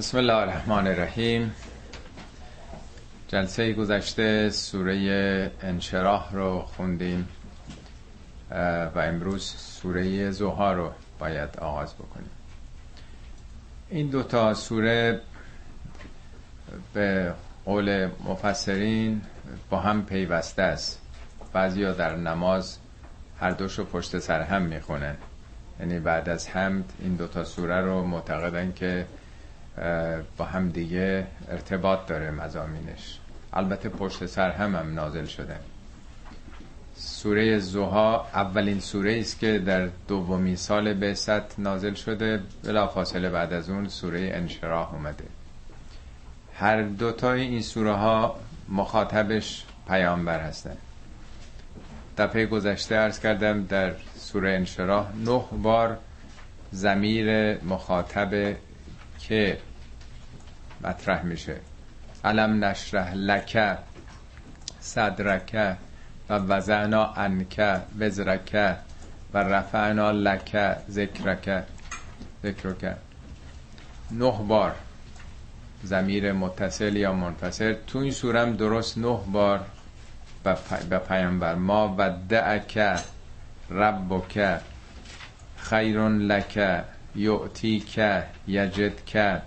بسم الله الرحمن الرحیم جلسه گذشته سوره انشراح رو خوندیم و امروز سوره زوها رو باید آغاز بکنیم. این دوتا سوره به قول مفسرین با هم پیوسته است. بعضیا در نماز هر دوشو پشت سر هم می‌خونن. یعنی بعد از حمد این دوتا سوره رو معتقدن که با هم دیگه ارتباط داره مزامینش البته پشت سر هم هم نازل شده. سوره زوها اولین سوره است که در دومین سال بعثت نازل شده. بلا فاصله بعد از اون سوره انشراح اومده. هر دوتای این سوره ها مخاطبش پیامبر هستن. دفعه گذشته ارز کردم در سوره انشراح نه بار زمیر مخاطب که مطرح میشه. علم نشرح لکه صدرکه و وزعنا انکه وزرکه و رفعنا لکه ذکرکه ذکرکه نه بار. زمیر متصل یا منفصل. تو این سورم درست نه بار به پیامبر. ما و دعکه ربک خیرون لکه یعطیک یجدک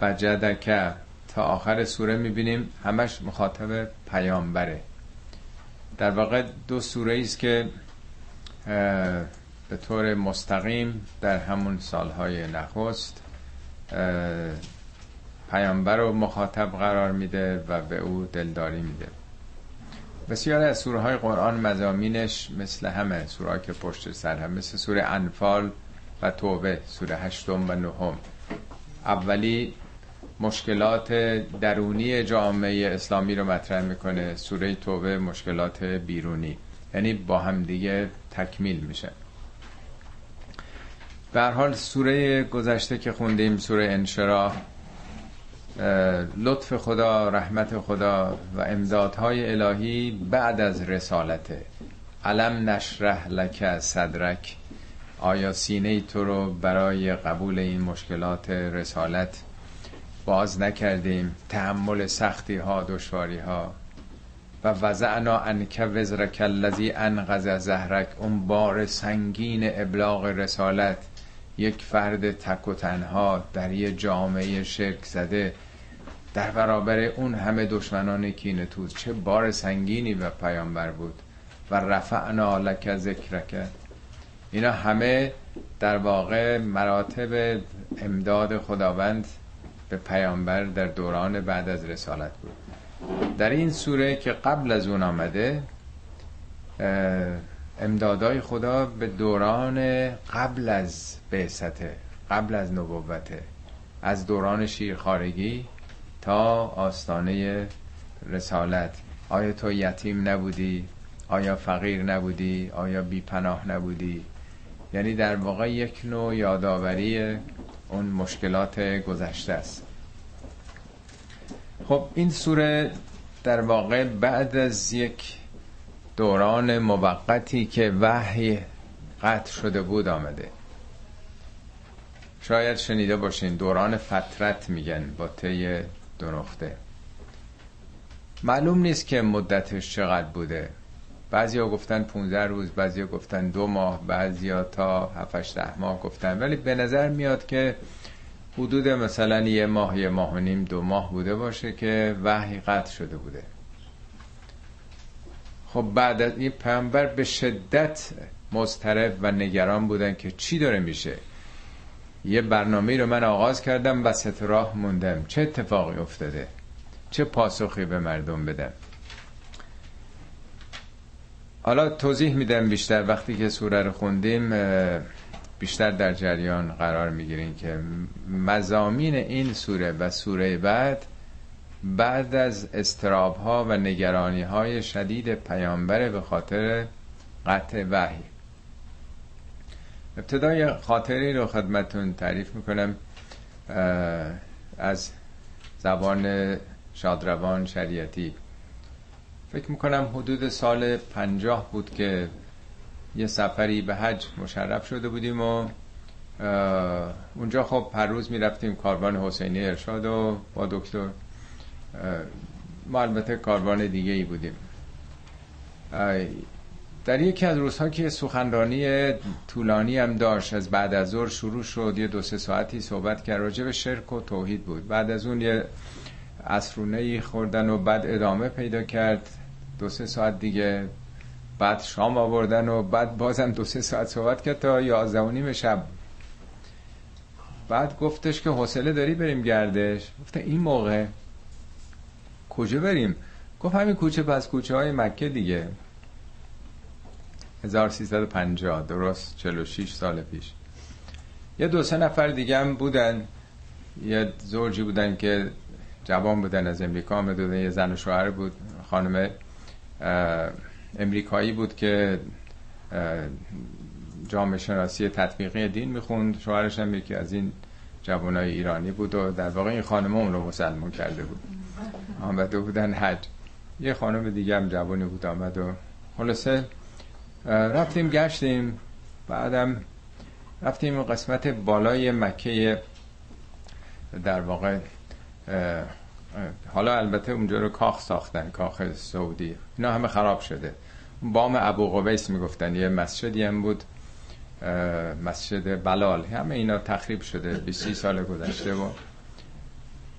وجدک. تا آخر سوره می‌بینیم همش مخاطب پیامبره. در واقع دو سوره است که به طور مستقیم در همون سالهای نخست پیامبر رو مخاطب قرار میده و به او دلداری میده. بسیار از سوره های قرآن مزامینش مثل همه سوره که پشت سر هم مثل سوره انفال و توبه سوره هشتم و نهم. اولی مشکلات درونی جامعه اسلامی رو مطرح می‌کنه سوره توبه مشکلات بیرونی. یعنی با هم دیگه تکمیل میشه. به حال سوره گذشته که خوندیم سوره انشراح لطف خدا رحمت خدا و امدادهای الهی بعد از رسالته. علم نشرح لک صدرک؟ آیا سینه تو رو برای قبول این مشکلات رسالت باز نکردیم؟ تحمل سختی ها دشواری ها و وضعنا انک وزرک الذی انقذ زهرک اون بار سنگین ابلاغ رسالت. یک فرد تک و تنها در یه جامعه شرک زده. در برابر اون همه دشمنان کینه توز. چه بار سنگینی به پیامبر بود. و رفعنا لک ذکرک. اینا همه در واقع مراتب امداد خداوند به پیامبر در دوران بعد از رسالت بود. در این سوره که قبل از اون آمده امدادای خدا به دوران قبل از بعثته قبل از نبوته از دوران شیرخارگی تا آستانه رسالت. آیا تو یتیم نبودی؟ آیا فقیر نبودی؟ آیا بی پناه نبودی؟ یعنی در واقع یک نوع یادآوری اون مشکلات گذشته است. خب این سوره در واقع بعد از یک دوران موقتی که وحی قطع شده بود آمده. شاید شنیده باشین دوران فترت میگن با طی دو نقطه. معلوم نیست که مدتش چقدر بوده. بعضیا گفتن 15 روز بعضیا گفتن دو ماه بعضیا تا 7 ده ماه گفتن. ولی به نظر میاد که حدود مثلا یه ماه یه ماه و نیم دو ماه بوده باشه که وحی قطع شده بوده. خب بعد از این پیامبر به شدت مضطرب و نگران بودن که چی داره میشه. یه برنامه رو من آغاز کردم وسط راه موندم. چه اتفاقی افتاده؟ چه پاسخی به مردم بدم؟ حالا توضیح میدم بیشتر. وقتی که سوره رو خوندیم بیشتر در جریان قرار می‌گیرین که مزامین این سوره و سوره بعد بعد از استراب ها و نگرانی های شدید پیامبر به خاطر قطع وحی. ابتدای خاطری رو خدمتون تعریف می‌کنم. از زبان شادروان شریعتی. فکر می‌کنم حدود سال پنجاه بود که یه سفری به حج مشرف شده بودیم و اونجا خب هر روز می‌رفتیم کاروان حسینی ارشاد و با دکتر ما البته کاروان دیگه ای بودیم در یکی از روزها که سخنرانی طولانی هم داشت از بعد از ظهر شروع شد یه دو سه ساعتی صحبت کرد راجع به شرک و توحید بود. بعد از اون یه عصرونه خوردن و بعد ادامه پیدا کرد. دو سه ساعت دیگه بعد شام آوردن و بعد بازم دو سه ساعت صحبت کرد تا یازده و نیم شب. بعد گفتش که حوصله داری بریم گردش؟ گفته این موقع. کجا بریم؟ گفت همین کوچه پس کوچه های مکه دیگه. 1350 درست 46 سال پیش. یه دو سه نفر دیگه هم بودن. یه زوجی بودن که جوان بودن از امریکا آمده یه زن و شوهر بود خانم امریکایی بود که جامعه شناسی تطبیقی دین می‌خوند. شوهرش هم یکی از این جوانای ایرانی بود و در واقع این خانم اون رو مسلمان کرده بود. آمده بودن حج. یه خانم دیگه هم جوانی بود آمد و خلاصه رفتیم گشتیم. بعدم رفتیم قسمت بالای مکه در واقع حالا البته اونجا رو کاخ ساختن کاخ سعودی. اینا همه خراب شده. بام ابو قبیس می‌گفتن یه مسجدی هم بود مسجد بلال. همه اینا تخریب شده 20 سال گذشته و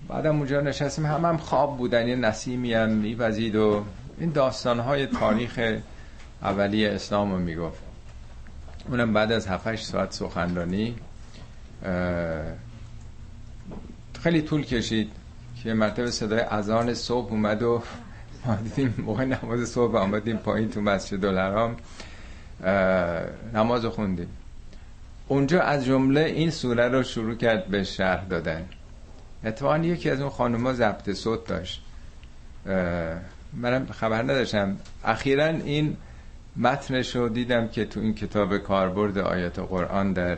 بعدم اونجا نشستیم هم هم خواب بودن یه نسیمی هم میوزید و این داستانهای تاریخ اولی اسلام رو می‌گفت. اونم بعد از 7 ساعت سخنرانی خیلی طول کشید. که مرتبه صدای اذان صبح اومد و ما دیدیم موقع نماز صبح آمدیم پایین تو مسجد الحرام نماز خوندیم. اونجا از جمله این سوره رو شروع کرد به شرح دادن. اتفاقا یکی از اون خانوما ضبط صوت داشت. منم خبر نداشتم. اخیرا این متنش رو دیدم که تو این کتاب کاربرد آیات قرآن در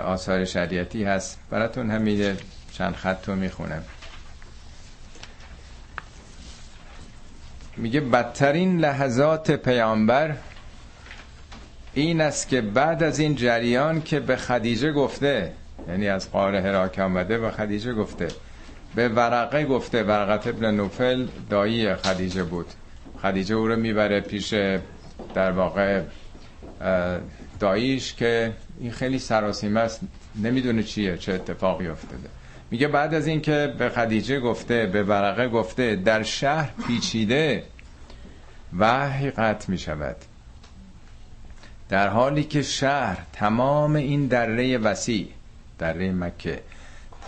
آثار شریعتی هست. براتون همین چند خط رو می‌خونم. میگه بدترین لحظات پیامبر این است که بعد از این جریان که به خدیجه گفته یعنی از قار هراک آمده و خدیجه گفته به ورقه گفته ورقت ابن نوفل دایی خدیجه بود. خدیجه او رو می‌بره پیش در واقع داییش که این خیلی سراسیمه است نمی‌دونه چیه چه اتفاقی افتاده. میگه بعد از اینکه به خدیجه گفته به ورقه گفته در شهر پیچیده وحی قطع می شود در حالی که شهر تمام این دره وسیع دره مکه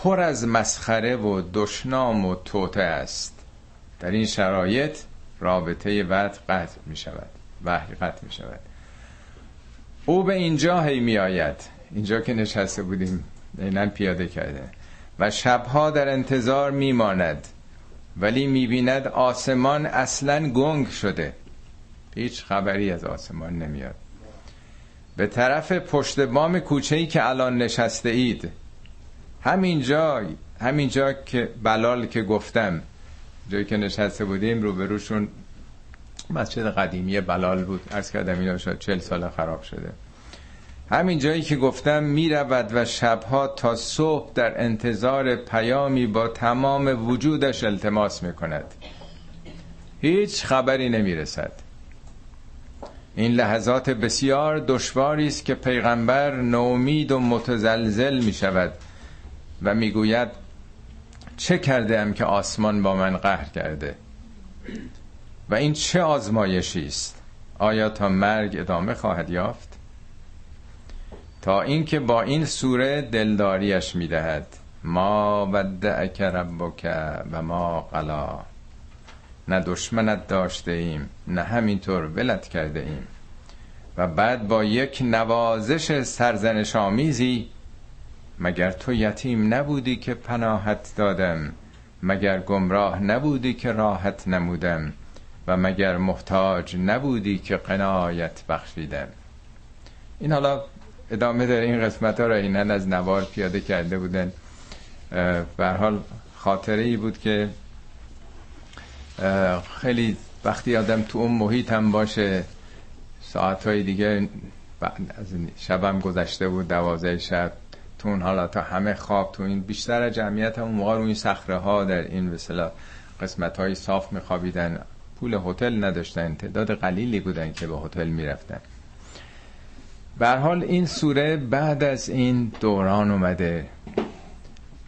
پر از مسخره و دشنام و توته است در این شرایط رابطه وقت قطع می شود وحی قطع می شود او به اینجا هی می آید اینجا که نشسته بودیم اینن پیاده کرده. و شبها در انتظار می ماند ولی می بیند آسمان اصلا گنگ شده. هیچ خبری از آسمان نمیاد. به طرف پشت بام کوچه ای که الان نشسته اید. همینجا همینجا که بلال که گفتم. جایی که نشسته بودیم روبروشون مسجد قدیمی بلال بود. ارز کردم اینا شد چل سال خراب شده. همین جایی که گفتم می رود و شبها تا صبح در انتظار پیامی با تمام وجودش التماس می کند هیچ خبری نمی رسد این لحظات بسیار دشواری است که پیغمبر نومید و متزلزل می شود و می‌گوید چه کرده ام که آسمان با من قهر کرده؟ و این چه آزمایشی است؟ آیا تا مرگ ادامه خواهد یافت؟ تا اینکه با این سوره دلداریش می‌دهد. ما ودعک ربک و ما قلا. نه دشمنت داشته ایم نه همینطور ولت کرده ایم. و بعد با یک نوازش سرزنش آمیزی مگر تو یتیم نبودی که پناهت دادم؟ مگر گمراه نبودی که راحت نمودم؟ و مگر محتاج نبودی که قنایت بخشیدم؟ این حالا ادامه داره. این قسمت ها را اینن از نوار پیاده کرده بودن. حال خاطره ای بود که خیلی وقتی آدم تو اون محیط هم باشه ساعت های دیگه از شبم گذشته بود دوازه شب تو اون حالا تا همه خواب تو این بیشتر جمعیت اون موقع روی صخره ها در این مثلا قسمت های صاف میخوابیدن. پول هتل نداشتن تعداد قلیلی بودن که به هتل می‌رفتن. به حال این سوره بعد از این دوران اومده.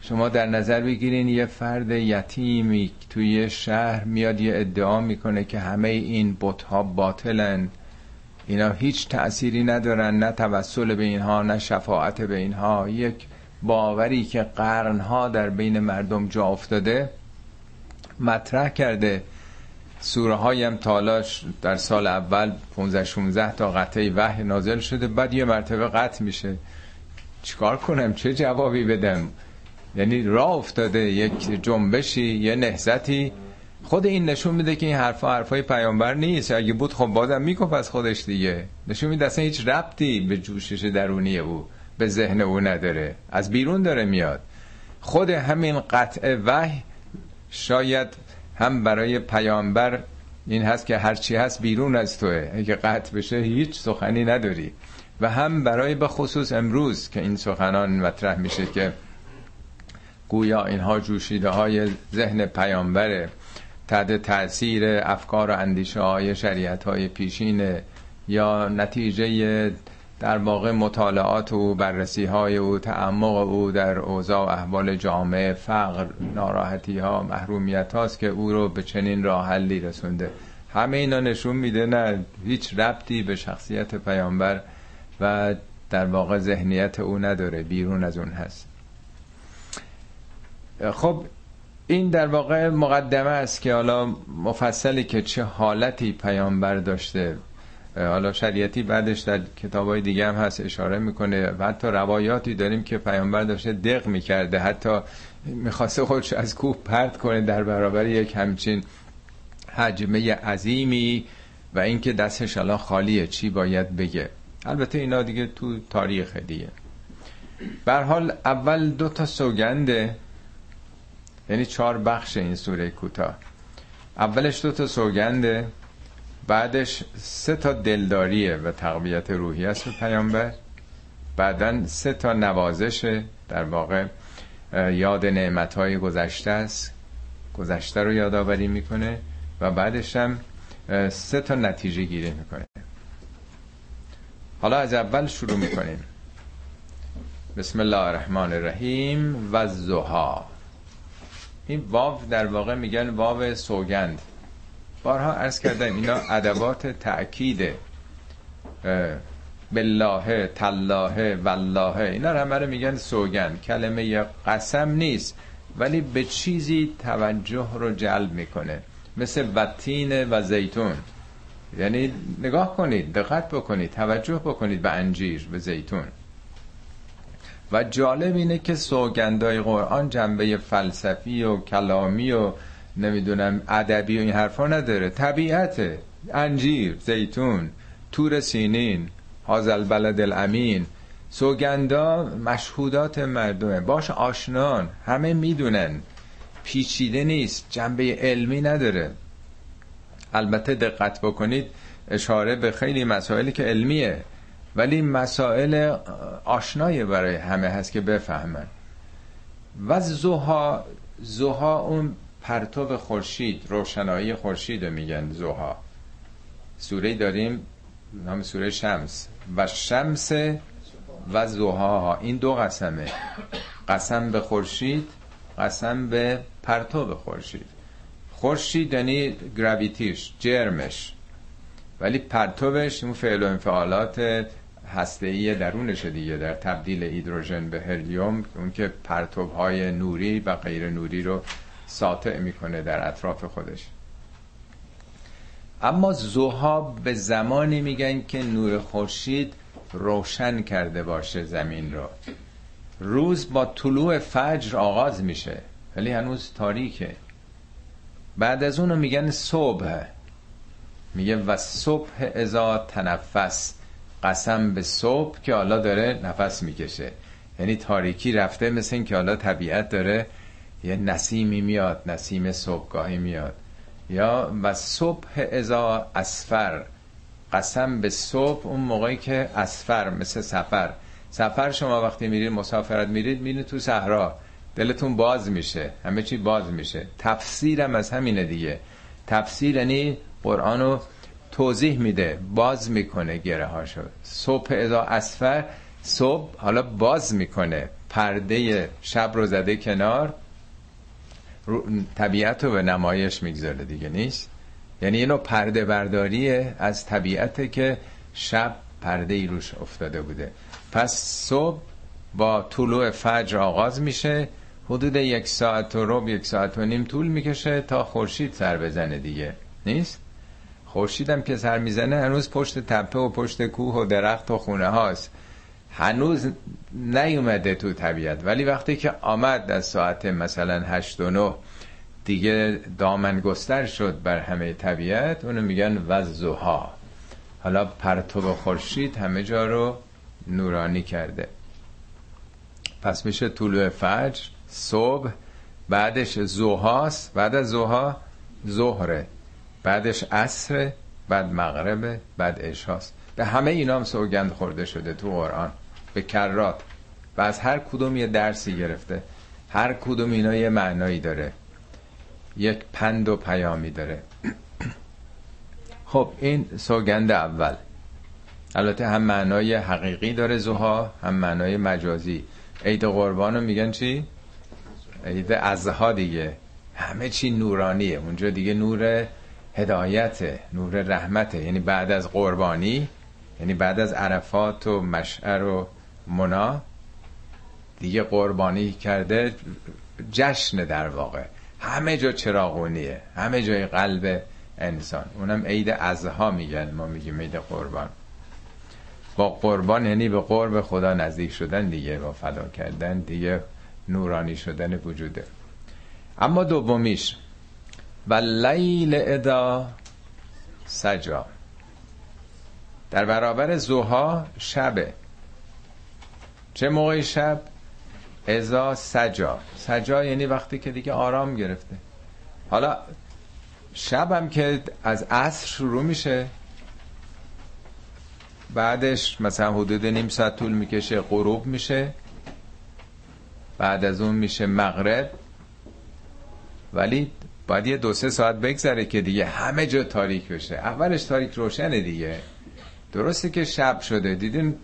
شما در نظر بگیرین یه فرد یتیمی توی شهر میاد یه ادعا می‌کنه که همه این بتها باطلن. اینا هیچ تأثیری ندارن نه توسل به اینها نه شفاعت به اینها. یک باوری که قرنها در بین مردم جا افتاده مطرح کرده سوره های هم تالاش در سال اول 15 16 تا قطعی وحی نازل شده. بعد یه مرتبه قطع میشه. چیکار کنم؟ چه جوابی بدم؟ یعنی راه افتاده. یک جنبشی یه نهزتی خود این نشون میده که این حرفا حرفای پیامبر نیست. اگه بود خب بازم می‌گفت از خودش دیگه. نشون میده اصلا هیچ ربطی به جوشش درونی او به ذهن او نداره. از بیرون داره میاد. خود همین قطع وحی شاید هم برای پیامبر این هست که هرچی هست بیرون از توه. اگه قطع بشه هیچ سخنی نداری. و هم برای به خصوص امروز که این سخنان مطرح میشه که گویا اینها جوشیده های ذهن پیامبره. تحت تاثیر افکار و اندیشه های شریعت های پیشین یا نتیجه در واقع مطالعات او بررسی های او تعمق او در اوضاع و احوال جامعه فقر ناراحتی ها محرومیت هاست که او رو به چنین راه حلی رسونده. همه اینا نشون میده نه هیچ ربطی به شخصیت پیامبر و در واقع ذهنیت او نداره بیرون از اون هست. خب این در واقع مقدمه است که حالا مفصلی که چه حالتی پیامبر داشته. حالا شریعتی بعدش در کتاب های دیگه هم هست اشاره می‌کنه. و حتی روایاتی داریم که پیامبر داشته دق می‌کرده. حتی می‌خواسته خودش از کوه پرت کنه در برابر یک همچین حجمه عظیمی و اینکه دستش الان خالیه. چی باید بگه؟ البته اینا دیگه تو تاریخ دیگه. بر حال اول دو تا سوگنده یعنی چهار بخش این سوره کوتاه. اولش دو تا سوگنده. بعدش سه تا دلداریه و تقویت روحی است به پیامبر. بعدا سه تا نوازش در واقع یاد نعمت های گذشته است. گذشته رو یادآوری می‌کنه و بعدش هم سه تا نتیجه گیری می‌کنه. حالا از اول شروع می‌کنیم. بسم الله الرحمن الرحیم و زها این واو در واقع میگن واو سوگند. بارها ارز کردم اینا ادوات تأکیده بالله تالله والله اینا همه رو میگن سوگند. کلمه قسم نیست ولی به چیزی توجه رو جلب می‌کنه. مثل وطین و زیتون. یعنی نگاه کنید دقت بکنید توجه بکنید به انجیر به زیتون. و جالب اینه که سوگندای قرآن جنبه فلسفی و کلامی و نمی‌دونم ادبی و این حرفا نداره. طبیعت انجیر زیتون تور سینین هازل بلد الامین سوگندا مشهودات مردمه. باش آشنان همه می‌دونن. پیچیده نیست جنبه علمی نداره. البته دقت بکنید اشاره به خیلی مسائلی که علمیه ولی مسائل آشنایی برای همه هست که بفهمن. و زوها زوها اون پرتو خورشید روشنایی خورشید میگن زوها. سوره داریم نام سوره شمس. و شمس و زوها. این دو قسمه. قسم به خورشید قسم به پرتو خورشید. خورشید یعنی گراویتیش جرمش. ولی پرتوش اون فعل و انفعالات هسته‌ای درونش دیگه در تبدیل هیدروژن به هلیوم اون که های نوری و غیر نوری رو ساطع می‌کنه در اطراف خودش. اما زوها به زمانی میگن که نور خورشید روشن کرده باشه زمین رو. روز با طلوع فجر آغاز میشه ولی هنوز تاریکه. بعد از اونو میگن صبح. میگه و صبح ازا تنفس. قسم به صبح که حالا داره نفس می‌کشه. یعنی تاریکی رفته مثل این که حالا طبیعت داره یه نسیمی میاد نسیم صبحگاهی میاد. یا و صبح ازا اسفر قسم به صبح اون موقعی که اسفر مثل سفر. سفر شما وقتی میرید مسافرت میرید میرید تو صحرا. دلتون باز میشه همه چی باز میشه. تفسیرم از همینه دیگه. تفسیر یعنی قرآنو توضیح میده باز می‌کنه گره هاشو صبح اذا اسفر صبح حالا باز می‌کنه. پرده شب رو زده کنار طبیعت رو به نمایش می‌گذاره دیگه نیست؟ یعنی اینو پرده برداریه از طبیعته که شب پرده ای روش افتاده بوده. پس صبح با طلوع فجر آغاز میشه حدود یک ساعت و رب یک ساعت و نیم طول می‌کشه تا خورشید سر بزنه دیگه. نیست؟ خورشیدم که سر می‌زنه هنوز پشت تپه و پشت کوه و درخت و خونه هاست. هنوز نیومده تو طبیعت. ولی وقتی که آمد از ساعت مثلا هشت و نه دیگه دامن گستر شد بر همه طبیعت اونو میگن وزوها حالا پرتو خورشید همه جا رو نورانی کرده. پس میشه طلوع فجر صبح بعدش زوهاست بعد از زوها ظهره بعدش عصر بعد مغربه بعد عشاست. به همه اینا هم سوگند خورده شده تو قرآن. به کرات و از هر کدوم یه درسی گرفته. هر کدوم اینا یه معنایی داره. یک پند و پیامی داره. خب این سوگند اول. البته هم معنای حقیقی داره زوها هم معنای مجازی. عید قربان رو میگن چی؟ عید ازها دیگه. همه چی نورانیه. اونجا دیگه نور هدایت نور رحمته. یعنی بعد از قربانی یعنی بعد از عرفات و مشعر و منا دیگه قربانی کرده جشن در واقع. همه جا چراغونیه همه جای قلب انسان. اونم عید ازها میگن ما میگیم عید قربان. با قربان یعنی به قرب خدا نزدیک شدن دیگه با فدا کردن دیگه نورانی شدن وجوده اما دومیش و لیل ادا سجا. در برابر زوها شبه. چه موقع شب؟ ازا سجا. سجا یعنی وقتی که دیگه آرام گرفته. حالا شب که از عصر شروع میشه بعدش مثلا حدود نیم ساعت طول می‌کشه غروب میشه. بعد از اون میشه مغرب. ولی باید یه دو سه ساعت بگذره که دیگه همه جا تاریک بشه. اولش تاریک روشنه دیگه. درسته که شب شده. دیدین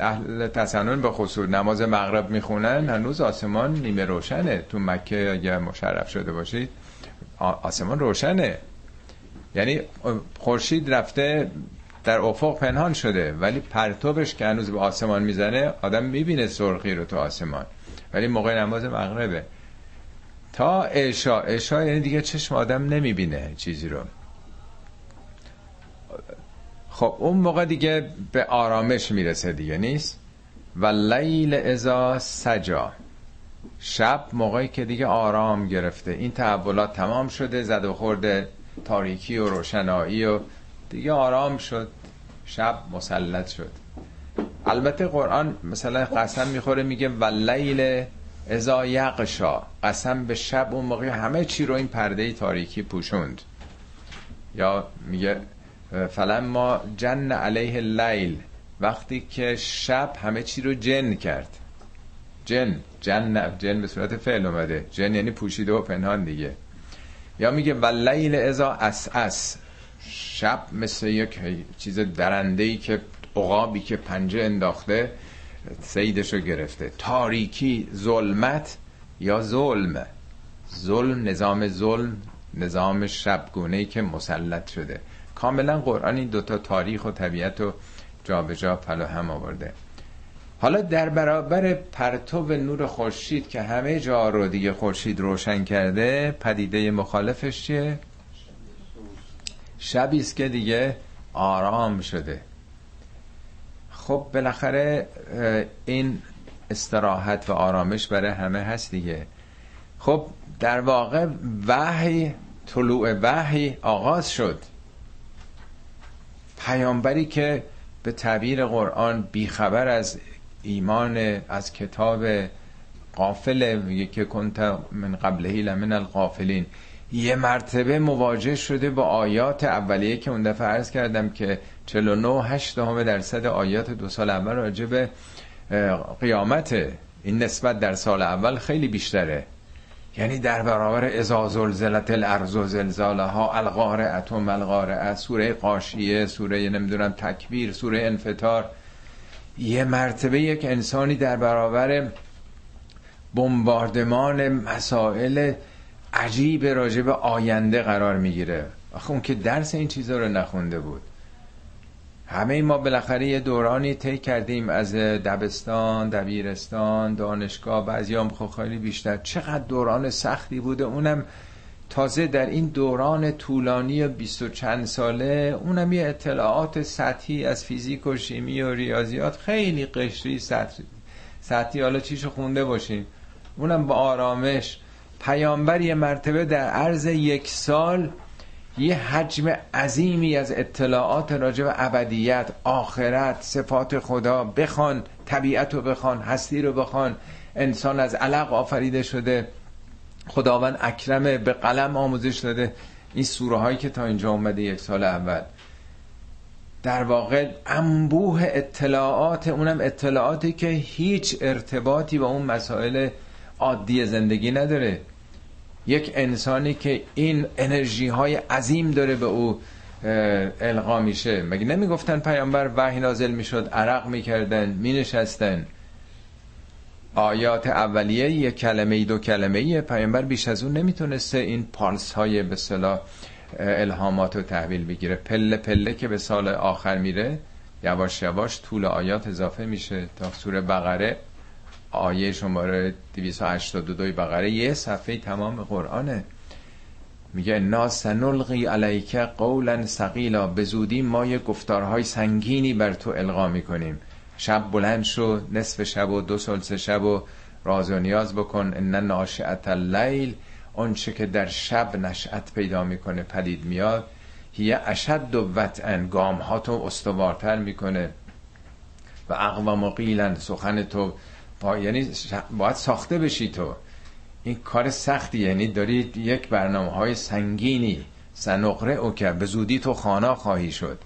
اهل تسنن به خصوص نماز مغرب می‌خونن هنوز آسمان نیمه روشنه. تو مکه اگه مشرف شده باشید آسمان روشنه. یعنی خورشید رفته در افق پنهان شده ولی پرتوبش که هنوز به آسمان می‌زنه آدم می‌بینه سرخی رو تو آسمان. ولی موقع نماز مغربه. تا عشا عشا یعنی دیگه چشم آدم نمی‌بینه چیزی رو. خب اون موقع دیگه به آرامش می‌رسه دیگه نیست؟ و لیل ازا سجا. شب موقعی که دیگه آرام گرفته. این تحولات تمام شده زد و خورده تاریکی و روشنایی و دیگه آرام شد. شب مسلط شد. البته قرآن مثلا قسم می‌خوره میگه و لیل ازا یقشا قسم به شب اون موقع همه چی رو این پرده تاریکی پوشوند. یا میگه فلما جن علیه اللیل وقتی که شب همه چی رو جن کرد. جن جن جن به صورت فعل اومده. جن یعنی پوشیده و پنهان دیگه. یا میگه ولیل ازا اس اس. شب مثل یک چیز درنده ای که عقابی که پنجه انداخته سیدشو گرفته. تاریکی ظلمت یا ظلم؟ ظلم نظام ظلم نظام شبگونه ای که مسلط شده. کاملا قرآن این دوتا تاریخ و طبیعت و جابجا پلو هم آورده. حالا در برابر پرتو نور خورشید که همه جا رو دیگه خورشید روشن کرده پدیده مخالفش چیه؟ شبی است که دیگه آرام شده. خب بالاخره این استراحت و آرامش برای همه هست دیگه. خب در واقع وحی طلوع وحی آغاز شد. پیامبری که به تعبیر قرآن بیخبر از ایمان از کتاب میگه که کنت من قبلهی لمن القافلین یه مرتبه مواجه شده با آیات اولیه که اون دفعه عرض کردم که 49 8 همه درصد آیات دو سال اول راجع به قیامت. این نسبت در سال اول خیلی بیشتره. یعنی در برابر ازا زلزلت الارض و القارعه و القارعه سوره قاشیه سوره نمی‌دونم تکبیر سوره انفطار یه مرتبه یک انسانی در برابر بمباردمان مسائل عجیب راجب آینده قرار می‌گیره. آخه اون که درس این چیزا رو نخونده بود. همه ما بالاخره یه دورانی طی کردیم از دبستان دبیرستان دانشگاه بعضی هم خب خیلی بیشتر. چقدر دوران سختی بوده. اونم تازه در این دوران طولانی بیست و چند ساله اونم یه اطلاعات سطحی از فیزیک و شیمی و ریاضیات خیلی قشری سطحی, سطحی. حالا چیشو خونده باشیم اونم با آرامش. پیامبر یه مرتبه در عرض یک سال یه حجم عظیمی از اطلاعات راجع به ابدیت آخرت صفات خدا بخوان طبیعت رو بخوان هستی رو بخوان. انسان از علق آفریده شده. خداوند اکرم به قلم آموزش داده. این سوره هایی که تا اینجا اومده یک سال اول. در واقع انبوه اطلاعات اونم اطلاعاتی که هیچ ارتباطی با اون مسائل عادی زندگی نداره. یک انسانی که این انرژی های عظیم داره به او القا میشه. مگه نمی‌گفتن پیامبر وحی نازل می‌شد عرق می‌کردن مینشستن؟ آیات اولیه یک کلمه دو کلمه ای پیامبر بیش از اون نمی‌تونسته این پالس های به صلاح الهامات رو تحویل بگیره. پله پله که به سال آخر میره یواش یواش طول آیات اضافه میشه تا سوره بقره. آیه شماره 282 بقره. یه صفحه تمام قرآنه. میگه نا سنلقی علیک قولا سقیلا به زودی ما یه گفتارهای سنگینی بر تو القا می‌کنیم. شب بلند شو نصف شب و دو سلس شب و راز و نیاز بکن. ان ناشعت اللیل. چه که در شب نشأت پیدا می‌کنه پدید میاد. هیه اشد و وطعن. گام ها تو استوارتر می‌کنه. و اقوام و قیلن سخن تو یعنی باید ساخته بشی تو. این کار سختی یعنی دارید یک برنامه های سنگینی سنقره او که به زودی تو خانا خواهی شد.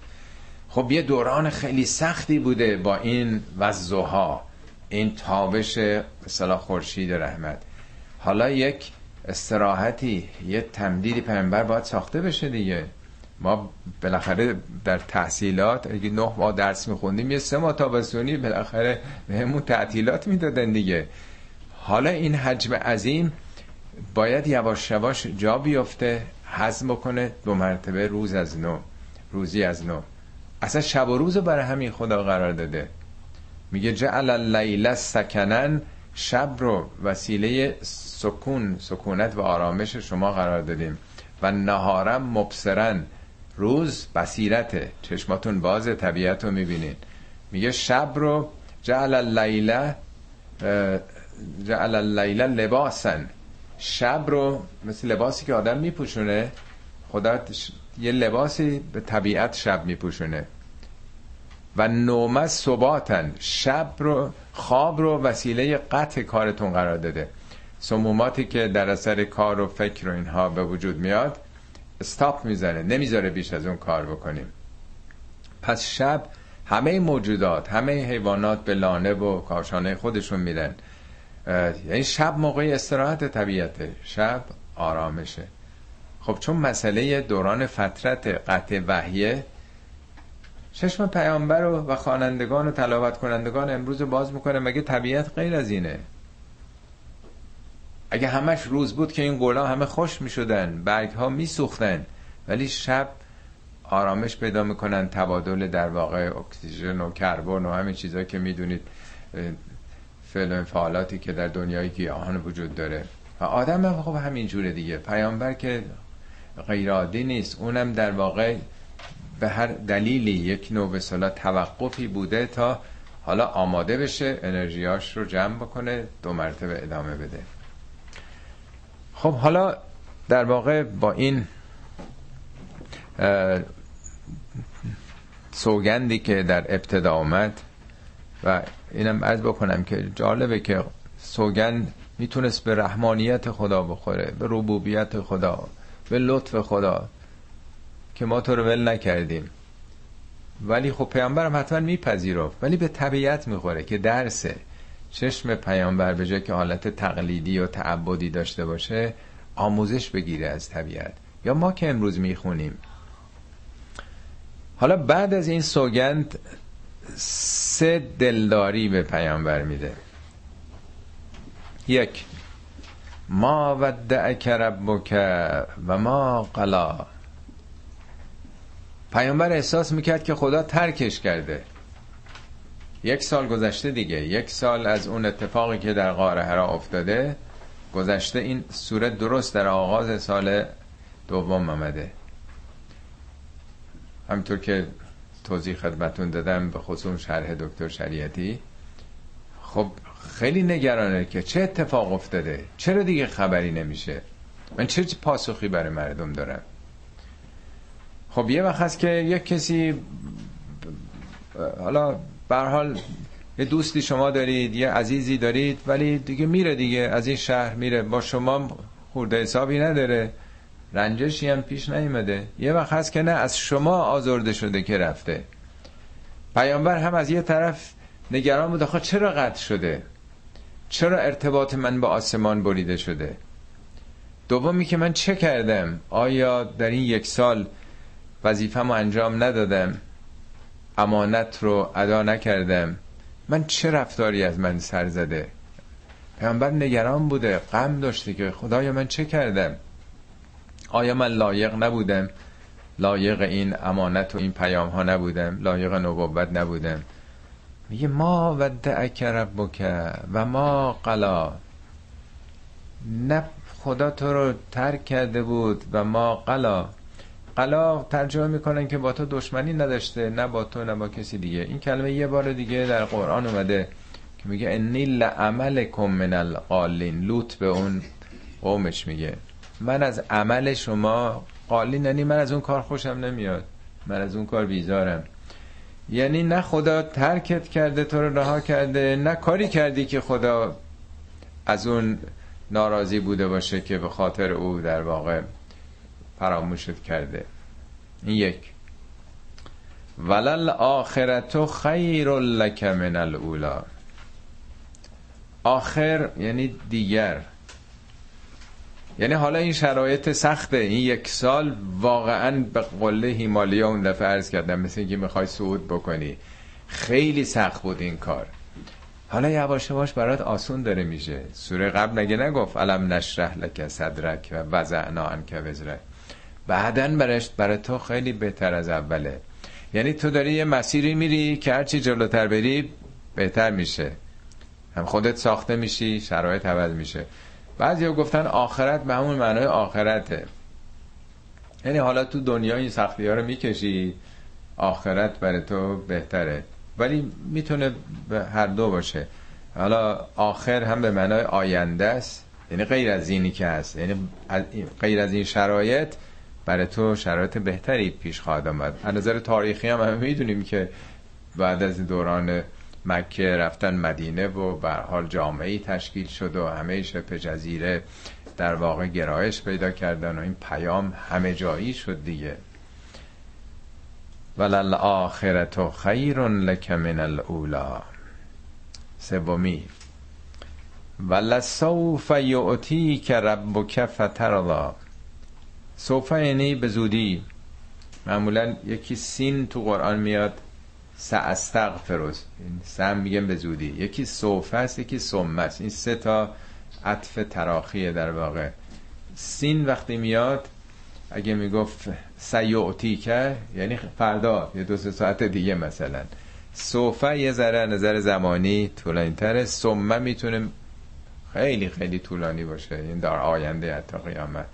خب یه دوران خیلی سختی بوده با این وزوها این تابش مثلا خورشید رحمت. حالا یک استراحتی یه تمدیدی پیامبر باید ساخته بشه دیگه. ما بالاخره در تحصیلات اگه نه ماه درس میخوندیم یه سه ماه تابستونی بالاخره بهمون تعطیلات می‌دادن دیگه. حالا این حجم عظیم باید یواش یواش جا بیفته حزم بکنه دو مرتبه روز از نو روزی از نو اصلا شب و روز برای همین خدا قرار داده. میگه جعل اللیل سکنن شب رو وسیله سکون سکونت و آرامش شما قرار دادیم. و نهارم مبصرن. روز بصیرته. چشماتون باز طبیعت رو می‌بینین. میگه شب رو جعل اللیله جعل اللیله لباسن شب رو مثل لباسی که آدم میپوشونه خدا یه لباسی به طبیعت شب میپوشونه. و نومه صباتن شب رو خواب رو وسیله قطع کارتون قرار داده. سموماتی که در اثر کار و فکر و اینها به وجود میاد استاپ می‌زنه نمی‌ذاره بیش از اون کار بکنیم. پس شب همه موجودات همه حیوانات به لانه و کاشانه خودشون میرن یعنی شب موقع استراحت طبیعته شب آرامشه. خب چون مسئله دوران فترت قطع وحیه چشم پیامبر و, و خوانندگان و تلاوت کنندگان امروز باز می‌کنه مگه طبیعت غیر از اینه؟ اگه همش روز بود که این گلا همه خوش می شدن برگ ها می سوختن ولی شب آرامش پیدا می‌کنن تبادل در واقع اکسیژن و کربن و همین چیزهایی که می‌دونید فعل فعالاتی که در دنیای گیاهان وجود داره. و آدم هم خب همین جوره دیگه. پیامبر که غیرادی نیست. اونم در واقع به هر دلیلی یک نوع به توقفی بوده تا حالا آماده بشه انرژیاش رو جمع بکنه دو مرتبه ادامه بده. خب حالا در واقع با این سوگندی که در ابتدا آمد و اینم عرض بکنم که جالبه که سوگند می‌تونست به رحمانیت خدا بخوره به ربوبیت خدا به لطف خدا که ما تو رو ول نکردیم. ولی خب پیامبرم حتما میپذیرفت ولی به طبیعت می‌خوره که درسه. چشم پیامبر به جای که حالت تقلیدی و تعبدی داشته باشه آموزش بگیره از طبیعت. یا ما که امروز می‌خونیم. حالا بعد از این سوگند سه دلداری به پیامبر میده. یک ما ودعک ربک و ما قلا. پیامبر احساس می‌کرد که خدا ترکش کرده. یک سال گذشته دیگه. یک سال از اون اتفاقی که در غار حرا افتاده گذشته این سوره درست در آغاز سال دوم آمده. همطور که توضیح خدمتون دادم به خصوص شرح دکتر شریعتی. خب خیلی نگرانه که چه اتفاق افتاده. چرا دیگه خبری نمیشه؟ من چه پاسخی برای مردم دارم؟ خب یه وقت هست که یک کسی حالا به حال یه دوستی شما دارید یه عزیزی دارید ولی دیگه میره دیگه. از این شهر میره. با شما خورده حسابی نداره. رنجشی هم پیش نیومده. یه وقت هست که نه از شما آزرده شده که رفته. پیامبر هم از یه طرف نگران بود آخه چرا قطع شده؟ چرا ارتباط من با آسمان بریده شده؟ دومی که من چه کردم؟ آیا در این یک سال وظیفه‌مو انجام ندادم؟ امانت رو ادا نکردم. من چه رفتاری از من سر زده؟ پیامبر نگران بوده غم داشته که خدایا من چه کردم؟ آیا من لایق نبودم؟ لایق این امانت و این پیام ها نبودم. لایق نبوت نبودم. میگه ما ودعک ربک و ما قلا. نه خدا تو رو ترک کرده بود و ما قلا. قلا ترجمه می‌کنن که با تو دشمنی نداشته نه با تو نه با کسی دیگه. این کلمه یه بار دیگه در قرآن اومده که میگه انی لعملکم من القالین. لوط به اون قومش میگه. من از عمل شما قالین یعنی من از اون کار خوشم نمیاد من از اون کار بیزارم. یعنی نه خدا ترکت کرده تو رو رها کرده نه کاری کردی که خدا از اون ناراضی بوده باشه که به خاطر او در واقع فراموشت کرده. این یک. ولل آخرت خیر لک من الاولا آخر یعنی دیگر. یعنی حالا این شرایط سخته. این یک سال واقعا به قله هیمالیا اون دفعه عرض کردم مثل اینکه می‌خوای صعود بکنی. خیلی سخت بود این کار. حالا یواش یواش برات آسون داره میشه. سوره قبل نگه نگفت علم نشرح لک صدرک و وضعنا انک وزرک؟ بعدا برش برای تو خیلی بهتر از اوله. یعنی تو داری یه مسیری میری که هرچی جلوتر بری بهتر میشه. هم خودت ساخته میشی شرایط عوض میشه. بعضی ها گفتن آخرت به همون معنای آخرته. یعنی حالا تو دنیا این سختی ها رو می‌کشی آخرت برای تو بهتره. ولی می‌تونه به هر دو باشه. حالا آخر هم به معنای آینده است. یعنی غیر از اینی که هست. یعنی غیر از این شرایط برای تو شرایط بهتری پیش خواهد آمد. از نظر تاریخی هم همه می‌دونیم که بعد از دوران مکه رفتن مدینه و به حال جامعه تشکیل شد و همه شبه جزیره در واقع گرایش پیدا کردن و این پیام همه جایی شد دیگه. ولل آخرت خیر لک من الاولا سومی. ولسوف یعطیک ربک فترضا سوفا یعنی به زودی. معمولا یکی سین تو قرآن میاد ساستغفرز این سم میگن به زودی. یکی صوفه است یکی سمه است. این سه تا عطف تراخیه در واقع. سین وقتی میاد اگه می‌گفت سیعتی که یعنی فردا یه دو سه ساعت دیگه مثلا. صوفه یه ذره نظر زمانی طولانی تره سمه می‌تونه خیلی خیلی طولانی باشه. این در آینده حتی قیامت.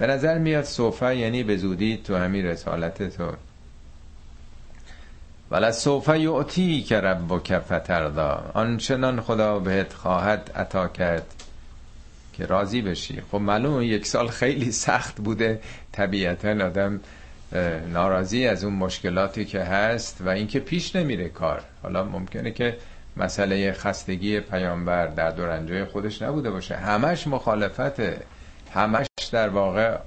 به نظر میاد صوفه یعنی به زودی تو همین رسالت تو. ولی صوفه یعطی که رب فتردا. آنچنان خدا بهت خواهد عطا کرد که راضی بشی. خب معلوم یک سال خیلی سخت بوده. طبیعتا آدم ناراضی از اون مشکلاتی که هست و اینکه پیش نمیره کار. حالا ممکنه که مسئله خستگی پیامبر در دورنجای خودش نبوده باشه. همش مخالفته. همش در واقع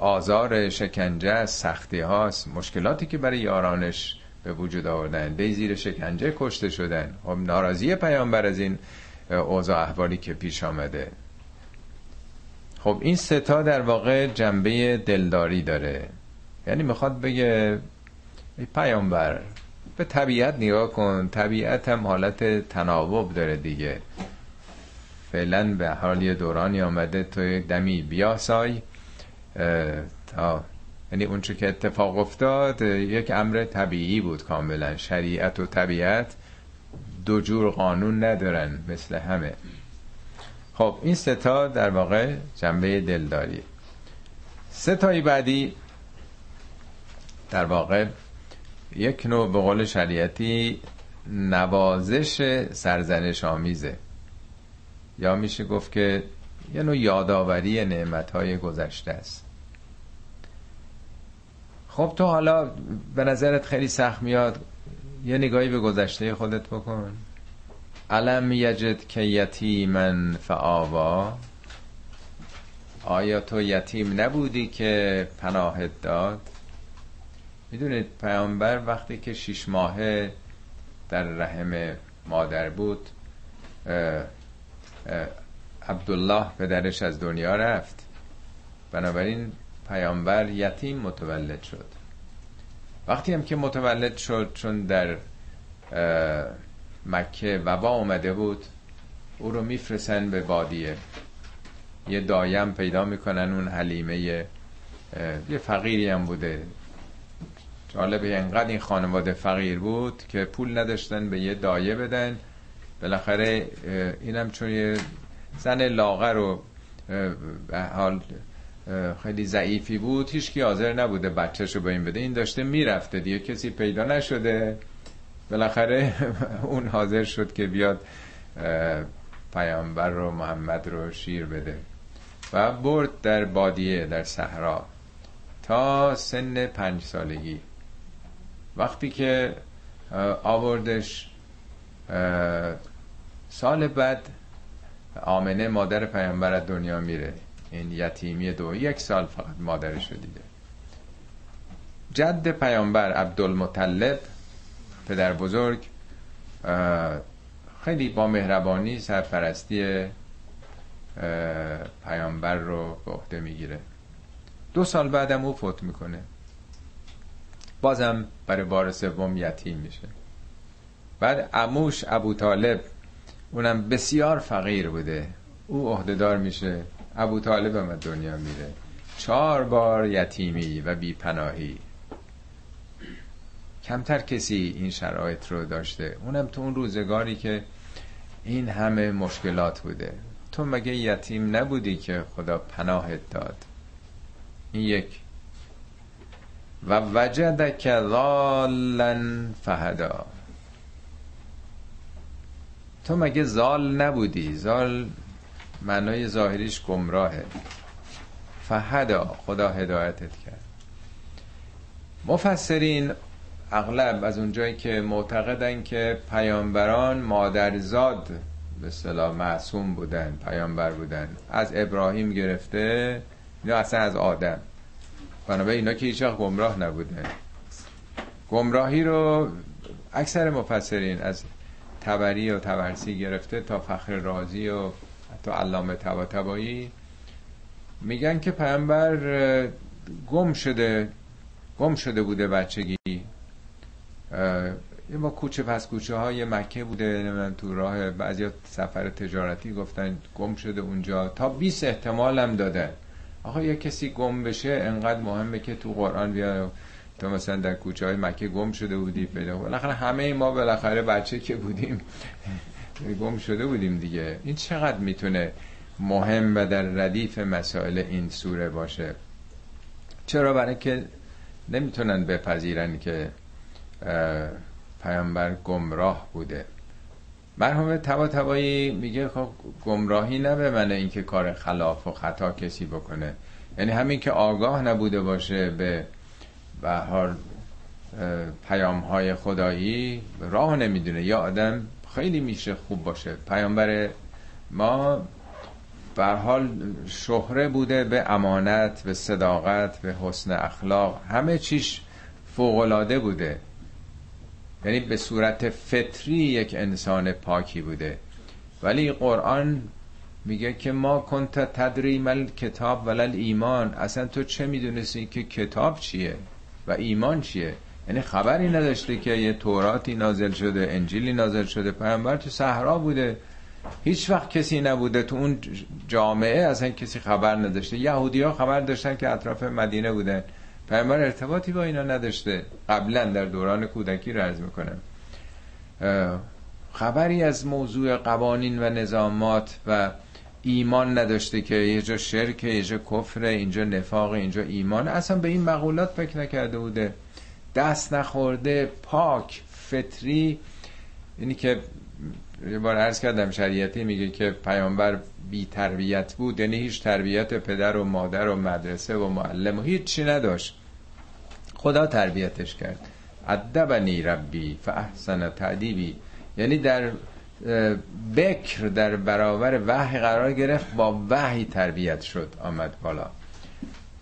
آزار شکنجه سختی هاست. مشکلاتی که برای یارانش به وجود آوردن. به زیر شکنجه کشته شدن. خب ناراضی پیامبر از این اوضاع احوالی که پیش آمده. خب این ستا در واقع جنبه دلداری داره. یعنی می‌خواد بگه پیامبر به طبیعت نگاه کن. طبیعت هم حالت تناوب داره دیگه. فعلا به حال دورانی آمده تو دمی بیاسای تا یعنی اون که اتفاق افتاد یک امر طبیعی بود کاملا شریعت و طبیعت دو جور قانون ندارن مثل همه. خب این ستا در واقع جنبه دلداری. ستایی بعدی در واقع یک نوع به قول شریعتی نوازش سرزنش آمیزه یا میشه گفت که یه نوع یادآوری نعمتهای گذشته است. خب تو حالا به نظرت خیلی سخت میاد یه نگاهی به گذشته خودت بکن. علم یجد که یتیمن فآوا؟ آیا تو یتیم نبودی که پناهت داد؟ می‌دونید پیامبر وقتی که شیش ماهه در رحم مادر بود عبدالله پدرش از دنیا رفت. بنابراین پیامبر یتیم متولد شد. وقتی هم که متولد شد چون در مکه وبا اومده بود او رو میفرسن به بادیه یه دایم پیدا می‌کنن اون حلیمه یه فقیری هم بوده. جالبه انقدر این خانواده فقیر بود که پول نداشتن به یه دایه بدن. بالاخره اینم چون یه زن لاغر رو به حال خیلی ضعیفی بود هیچ کی حاضر نبوده بچهشو به این بده. این داشته می‌رفته دیگه کسی پیدا نشده. بالاخره اون حاضر شد که بیاد پیامبر رو محمد رو شیر بده. و برد در بادیه در صحرا تا سن پنج سالگی. وقتی که آوردش سال بعد آمنه مادر پیامبر از دنیا میره. این یتیمی دو یک سال فقط مادرش رو دیده. جد پیامبر عبدالمطلب پدر بزرگ خیلی با مهربانی سرپرستی پیامبر رو به عهده می‌گیره. دو سال بعدم او فوت می‌کنه. بازم برای بار سوم یتیم میشه. بعد اموش ابو طالب اونم بسیار فقیر بوده. او عهدهدار میشه. ابو طالب هم دنیا میره. چهار بار یتیمی و بیپناهی. کمتر کسی این شرایط رو داشته. اونم تو اون روزگاری که این همه مشکلات بوده. تو مگه یتیم نبودی که خدا پناهت داد؟ این یک. و وجدک ضالا فهدا. تو مگه زال نبودی؟ زال معنای ظاهریش گمراهه. فهدا خدا هدایتت کرد. مفسرین اغلب از اونجایی که معتقدن که پیامبران مادرزاد به صلاح معصوم بودن پیامبر بودن. از ابراهیم گرفته یا اصلا از آدم. بنابراین اینا که هیچ گمراه نبودن. گمراهی رو اکثر مفسرین از تبری و تبرسی گرفته تا فخر رازی و حتی علامه تبا میگن که پیامبر گم شده گم شده بوده بچگی. یه با کوچه پس کوچه های مکه بوده نمی‌دونم تو راه بعضی سفر تجارتی گفتن گم شده اونجا. تا 20 احتمال هم داده آقا یه کسی گم بشه انقدر مهمه که تو قرآن بیا تو مثلا در کوچه های مکه گم شده بودی پیدا بالاخره همه ما بالاخره بچه که بودیم گم شده بودیم دیگه. این چقدر می‌تونه مهم و در ردیف مسائل این سوره باشه؟ چرا برای که نمی‌تونن بپذیرن که پیامبر گمراه بوده؟ مرحوم تبا تبایی میگه خب گمراهی نه به من اینکه کار خلاف و خطا کسی بکنه. یعنی همین که آگاه نبوده باشه به به پیام های خدایی راه نمی‌دونه. یا آدم خیلی میشه خوب باشه. پیامبر ما به حال شهره بوده به امانت به صداقت به حسن اخلاق. همه چیش فوقلاده بوده. یعنی به صورت فطری یک انسان پاکی بوده. ولی قرآن میگه که ما کنت تدری مل کتاب ولل ایمان اصلا تو چه می‌دونستی که کتاب چیه؟ و ایمان چیه؟ یعنی خبری نداشته که یه توراتی نازل شده انجیلی نازل شده پیامبر تو صحرا بوده. هیچ وقت کسی نبوده تو اون جامعه اصلا کسی خبر نداشته. یهودی ها خبر داشتن که اطراف مدینه بودن. پیامبر ارتباطی با اینا نداشته. قبلا در دوران کودکی رز می‌کنم. خبری از موضوع قوانین و نظامات و ایمان نداشته که یه جا شرک یه جا کفر اینجا نفاق اینجا ایمان. اصلا به این مقولات فکر نکرده بوده. دست نخورده پاک فطری. اینی که یه بار عرض کردم شریعتی میگه که پیامبر بی تربیت بود. یعنی هیچ تربیت پدر و مادر و مدرسه و معلم و هیچ نداشت. خدا تربیتش کرد. ادبنی ربی فاحسن تعدیبی یعنی در بکر در برابر وحی قرار گرفت با وحی تربیت شد آمد بالا.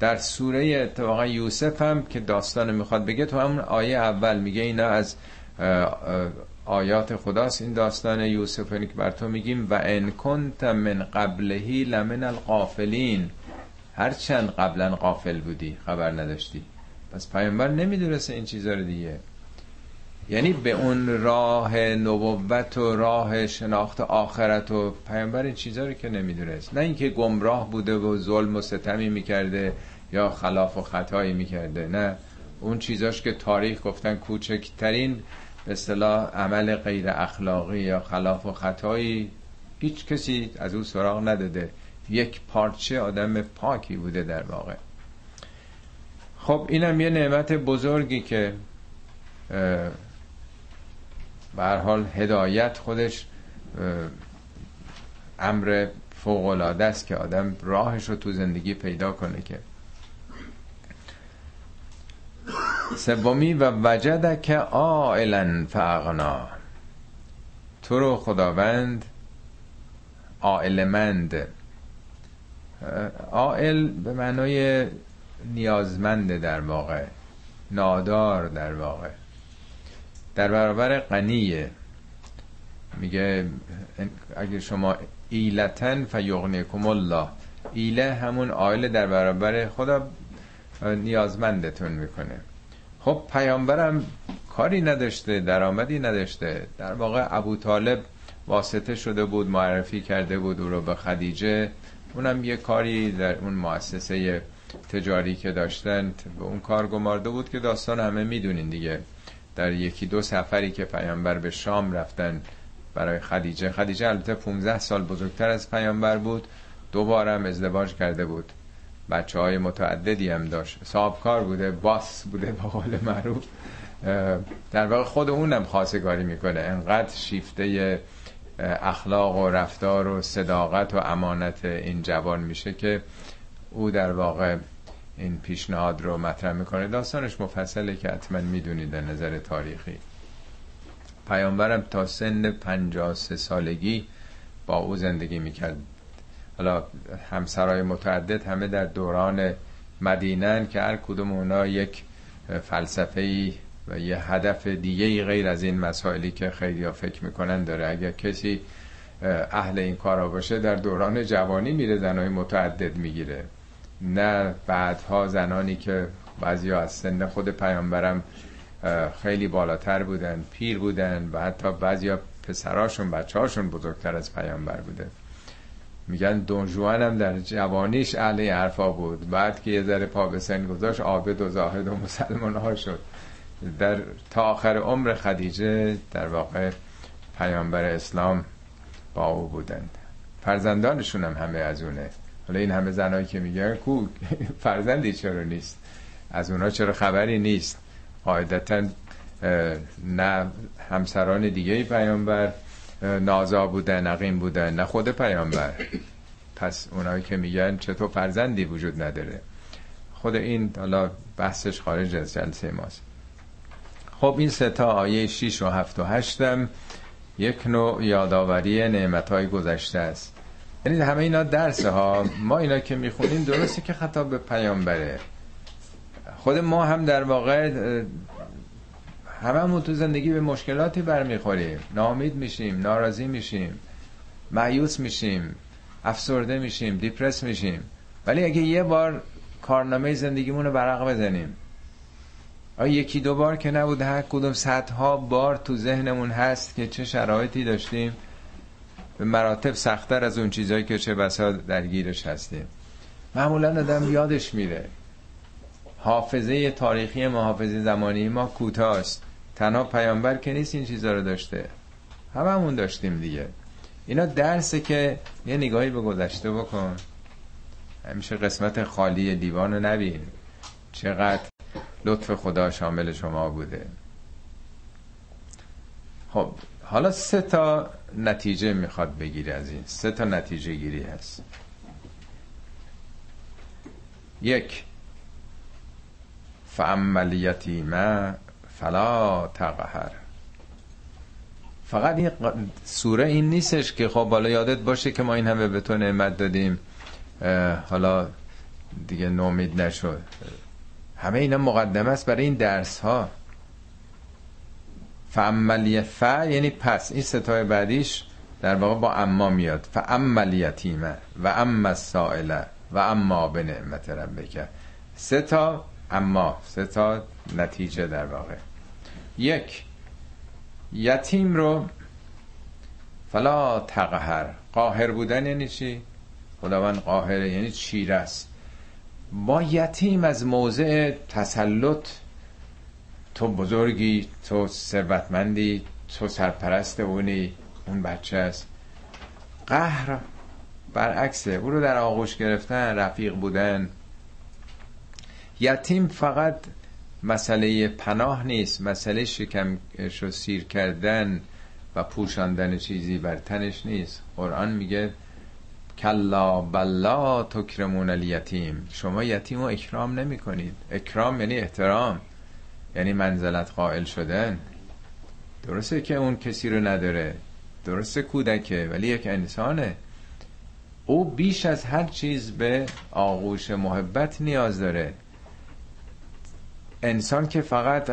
در سوره اتفاقا یوسف هم که داستان می‌خواد بگه تو همون آیه اول میگه اینا از آیات خداست این داستان. یوسف که بر تو میگیم و ان کنت من قبلهی لمن القافلین هرچند قبلا قافل بودی خبر نداشتی. پس پیامبر نمی‌دونسته این چیزا رو دیگه. یعنی به اون راه نبوت و راه شناخت آخرت و پیامبر این چیزا رو که نمی‌دونست. نه اینکه گمراه بوده و ظلم و ستمی می‌کرده یا خلاف و خطایی می‌کرده نه. اون چیزاش که تاریخ گفتن کوچکترین به اصطلاح عمل غیر اخلاقی یا خلاف و خطایی هیچ کسی از او سراغ نداده. یک پارچه آدم پاکی بوده در واقع. خب اینم یه نعمت بزرگی که به حال هدایت خودش امر فوق العاده است که آدم راهش رو تو زندگی پیدا کنه که. سومی و وجد که آئلا فاغنا. تو رو خداوند آئلمند آئل به معنای نیازمنده در واقع نادار در واقع. در برابر غنیه. میگه اگه شما ایلتن فیغنیکم الله. ایله همون آیل در برابر خدا نیازمندتون می‌کنه. خب پیامبرم کاری نداشته درآمدی نداشته. در واقع ابو طالب واسطه شده بود معرفی کرده بود او رو به خدیجه. اونم یه کاری در اون مؤسسه تجاری که داشتن به اون کار گمارده بود که داستان همه می‌دونین دیگه. در یکی دو سفری که پیامبر به شام رفتن برای خدیجه خدیجه البته 15 سال بزرگتر از پیامبر بود دوبارم ازدواج کرده بود. بچه های متعددی هم داشت. صاحب کار بوده باس بوده به قول معروف. در واقع خود اونم خواستگاری می‌کنه. انقدر شیفته اخلاق و رفتار و صداقت و امانت این جوان میشه که او در واقع این پیشنهاد رو مطرح می‌کنه. داستانش مفصله که حتما می‌دونید در نظر تاریخی. پیامبرم تا سن 53 سالگی با او زندگی می‌کرد. حالا همسرای متعدد همه در دوران مدینن که هر کدوم اونا یک فلسفه و یه هدف دیگه غیر از این مسائلی که خیلی ها فکر می‌کنن داره. اگر کسی اهل این کارا باشه در دوران جوانی میره زنای متعدد می‌گیره. نه بعدها زنانی که بعضی از سن خود پیامبرم خیلی بالاتر بودن پیر بودن و حتی بعضی پسراشون بچه هاشون بزرگتر از پیامبر بوده. میگن دونجوان هم در جوانیش اهل حرفا بود. بعد که یه ذره پا به سن گذاشت عابد و زاهد و مسلمان ها شد. در تا آخر عمر خدیجه در واقع پیامبر اسلام با او بودند. فرزندانشون هم همه از اونه. حالا این همه زنایی که میگن کو فرزندی چرا نیست؟ از اونا چرا خبری نیست؟ قاعدتا نه همسران دیگه پیامبر نازا بودن نقیم بودن نه خود پیامبر. پس اونایی که میگن چطور فرزندی وجود نداره؟ خود این حالا بحثش خارج از جلسه ماست. خب این سه تا آیه 6 و 7 و 8 هم یک نوع یادآوری نعمتهای گذشته است. یعنی همه اینا درسه ها. ما اینا که می‌خونیم درسته که خطاب به پیامبره. خود ما هم در واقع هممون تو زندگی به مشکلاتی برمیخوریم. ناامید میشیم ناراضی میشیم معیوس میشیم افسرده میشیم دیپرس میشیم. ولی اگه یه بار کارنامه زندگیمون رو برق بزنیم آیا یکی دو بار که نبود هر کدوم صدها بار تو ذهنمون هست که چه شرایطی داشتیم. به مراتب سختتر از اون چیزهایی که چه بسا درگیرش هستیم معمولا آدم یادش میره. حافظه تاریخی ما زمانی ما کوتاست. تنها پیامبر که نیست این چیزها رو داشته. هممون داشتیم دیگه. اینا درسه که یه نگاهی به گذشته بکن. همیشه قسمت خالی دیوان رو نبین. چقدر لطف خدا شامل شما بوده. خب حالا سه تا نتیجه می‌خواد بگیری از این. سه تا نتیجه گیری هست. یک فعمل یتیمه فلا تقهر. فقط این سوره این نیستش که خب حالا یادت باشه که ما این همه به تو نعمت دادیم. حالا دیگه نومید نشد همه اینا مقدمه است برای این درس ها فعملی ف یعنی پس. این ستای بعدیش در واقع با اما میاد. فعمل یتیمه و اما سائله. و اما به نعمت ربک. سه تا اما. سه تا نتیجه در واقع. یک یتیم رو فلا تقهر. قاهر بودن یعنی چی؟ خداوند قاهره. یعنی چیره است با یتیم از موضع تسلط تو بزرگی تو ثروتمندی تو سرپرست اونی اون بچه است. قهر برعکسه او رو در آغوش گرفتن رفیق بودن. یتیم فقط مسئله پناه نیست مسئله شکمش رو سیر کردن و پوشاندن چیزی بر تنش نیست. قرآن میگه کلا بلا تکرمون الیتیم. شما یتیم رو اکرام نمی کنید اکرام یعنی احترام. یعنی منزلت قائل شدن درسته که اون کسی رو نداره. درسته کودکه ولی یک انسانه. او بیش از هر چیز به آغوش محبت نیاز داره. انسان که فقط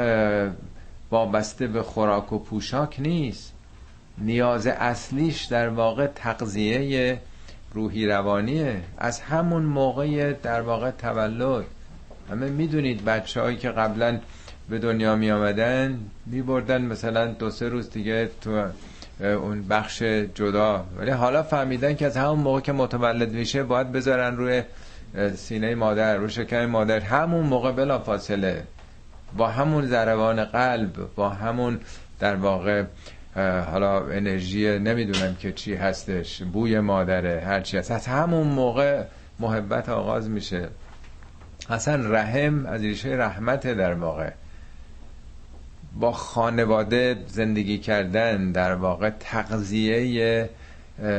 وابسته به خوراک و پوشاک نیست. نیاز اصلیش در واقع تقضیه روحی روانیه. از همون موقع در واقع تولد. همه می‌دونید بچه هایی که قبلا به دنیا می آمدن می بردن مثلا دو سه روز دیگه تو اون بخش جدا. ولی حالا فهمیدن که از همون موقع که متولد میشه باید بذارن روی سینه مادر روی شکم مادر. همون موقع بلا فاصله با همون ضربان قلب با همون در واقع حالا انرژی نمی‌دونم که چی هستش بوی مادره هرچی هست. از همون موقع محبت آغاز میشه. اصلا رحم از ریشه رحمت در واقع. با خانواده زندگی کردن در واقع تغذیه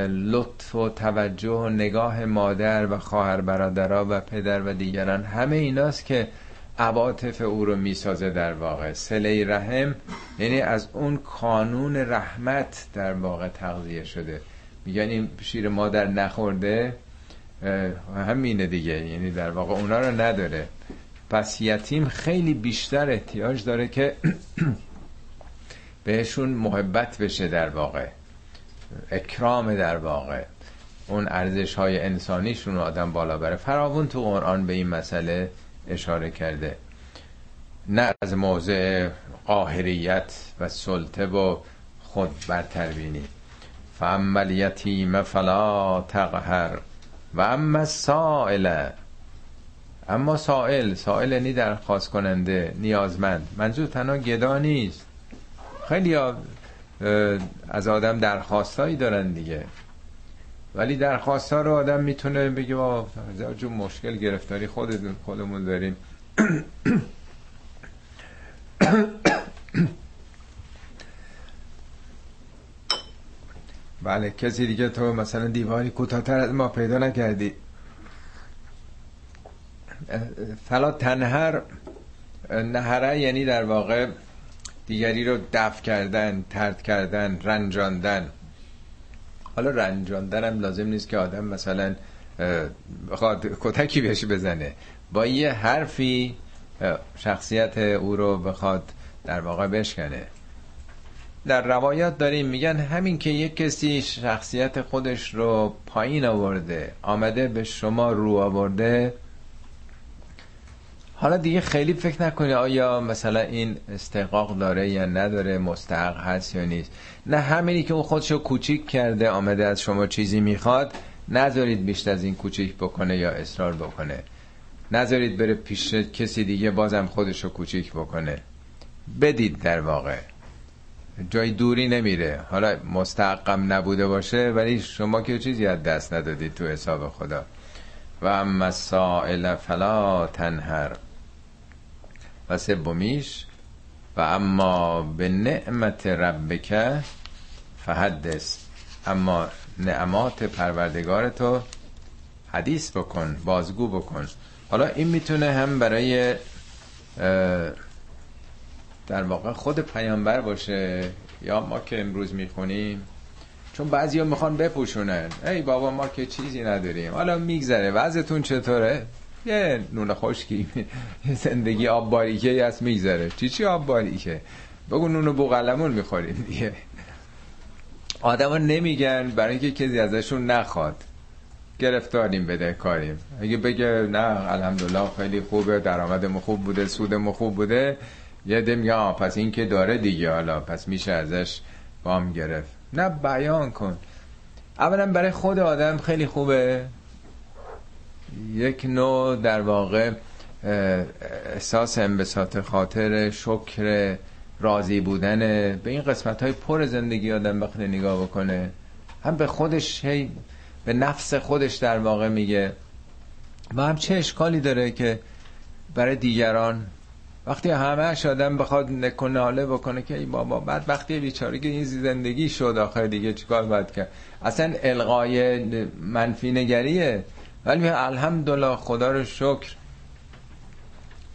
لطف و توجه و نگاه مادر و خواهر برادرها و پدر و دیگران همه ایناست که عواطف او رو می‌سازه در واقع. سله رحم یعنی از اون کانون رحمت در واقع تغذیه شده. میگن این شیر مادر نخورده همینه دیگه. یعنی در واقع اونا رو نداره. پس یتیم خیلی بیشتر احتیاج داره که بهشون محبت بشه در واقع. اکرام در واقع. اون ارزش های انسانیشون رو آدم بالا بره. فراون تو قرآن به این مسئله اشاره کرده. نه از موضع قاهریت و سلطه و خود برتر بینی. فاما الیتیم فلا تقهر و اما سائل اما سائل سائل یعنی درخواست کننده نیازمند. منظور تنها گدا نیست. خیلی از آدم درخواستایی دارن دیگه. ولی درخواست ها رو آدم می‌تونه بگه با جو مشکل گرفتاری خودمون خودمون داریم. بله کسی دیگه تو مثلا دیواری کوتاهتر از ما پیدا نکردی. فلا تنهر نهره یعنی در واقع دیگری رو دفع کردن ترد کردن رنجاندن. حالا رنجاندن هم لازم نیست که آدم مثلا بخواد کتکی بهش بزنه. با یه حرفی شخصیت او رو بخواد در واقع بشکنه. در روایات داریم میگن همین که یک کسی شخصیت خودش رو پایین آورده آمده به شما رو آورده حالا دیگه خیلی فکر نکنی آیا مثلا این استحقاق داره یا نداره مستحق هست یا نیست. نه همینی که اون خودشو کوچیک کرده آمده از شما چیزی می‌خواد نذارید بیشتر از این کوچیک بکنه یا اصرار بکنه. نذارید بره پیش کسی دیگه بازم خودشو کوچیک بکنه. بدید در واقع. جای دوری نمیره. حالا مستحقم نبوده باشه ولی شما که چیزی از دست ندادید تو حساب خدا. و اما سائل فلا تنهر. و سومیش. و اما به نعمت ربک فحدث. اما نعمات پروردگار تو حدیث بکن بازگو بکن. حالا این می‌تونه هم برای در واقع خود پیامبر باشه یا ما که امروز می‌خونیم. چون بعضی می‌خوان بپوشونن. ای بابا ما که چیزی نداریم. حالا میگذره. وضعتون چطوره؟ یه نون خشکی زندگی آب باریکه هست میگذره. چی چی آب باریکه بگو نون بوغلمون می‌خوریم دیگه. آدما نمیگن برای اینکه کسی ازشون نخواد. گرفتاریم بده کاریم. اگه بگه نه الحمدلله خیلی خوبه درآمدم خوب بوده سودم خوب بوده یه ده میگه پس این که داره دیگه حالا پس میشه ازش وام گرفت. نه بیان کن. اولا برای خود آدم خیلی خوبه. یک نوع در واقع احساس انبساط خاطر شکر راضی بودن به این قسمت های پر زندگی آدم وقتی نگاه بکنه. هم به خودش هی به نفس خودش در واقع میگه. و هم چه اشکالی داره که برای دیگران وقتی همه آدم بخواد نکناله بکنه که ای بابا بعد وقتی بیچاره که این زندگی شد آخر دیگه چیکار باید کرد؟ اصلا القای منفی نگریه. ولی الحمدلله خدا رو شکر.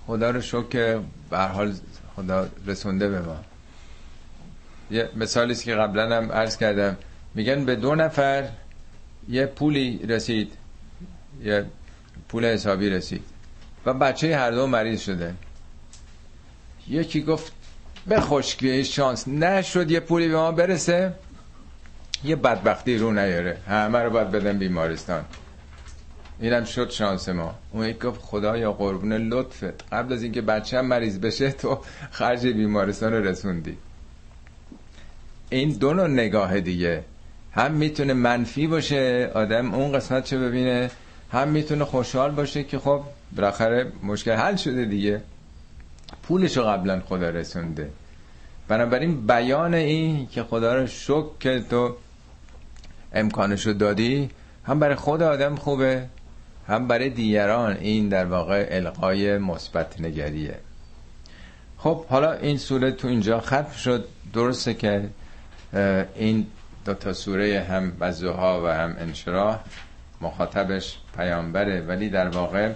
خدا رو شکر به حال خدا رسونده به ما. یه مثالی که قبلا هم عرض کردم. میگن به دو نفر یه پولی رسید. یه پول حسابی رسید. و بچه هر دو مریض شده. یکی گفت به خشکی شانس نشد یه پولی به ما برسه. یه بدبختی رو نیاره. همه رو باید بدن بیمارستان. اینم شد شانس ما. اون یک گفت خدا یا قربون لطفت. قبل از اینکه بچه هم مریض بشه تو خرج بیمارستان رو رسوندی. این دو نوع نگاه دیگه. هم می‌تونه منفی باشه آدم اون قسمت چه ببینه. هم می‌تونه خوشحال باشه که خب بالاخره مشکل حل شده دیگه. پولشو قبلا خدا رسونده. بنابراین بیان این که خدا رو شک که تو امکانشو دادی هم برای خود آدم خوبه. هم برای دیگران این در واقع القای مثبت نگریه. خب حالا این سوره تو اینجا ختم شد. درسته که این دو تا سوره هم بزوها و هم انشراح مخاطبش پیامبره ولی در واقع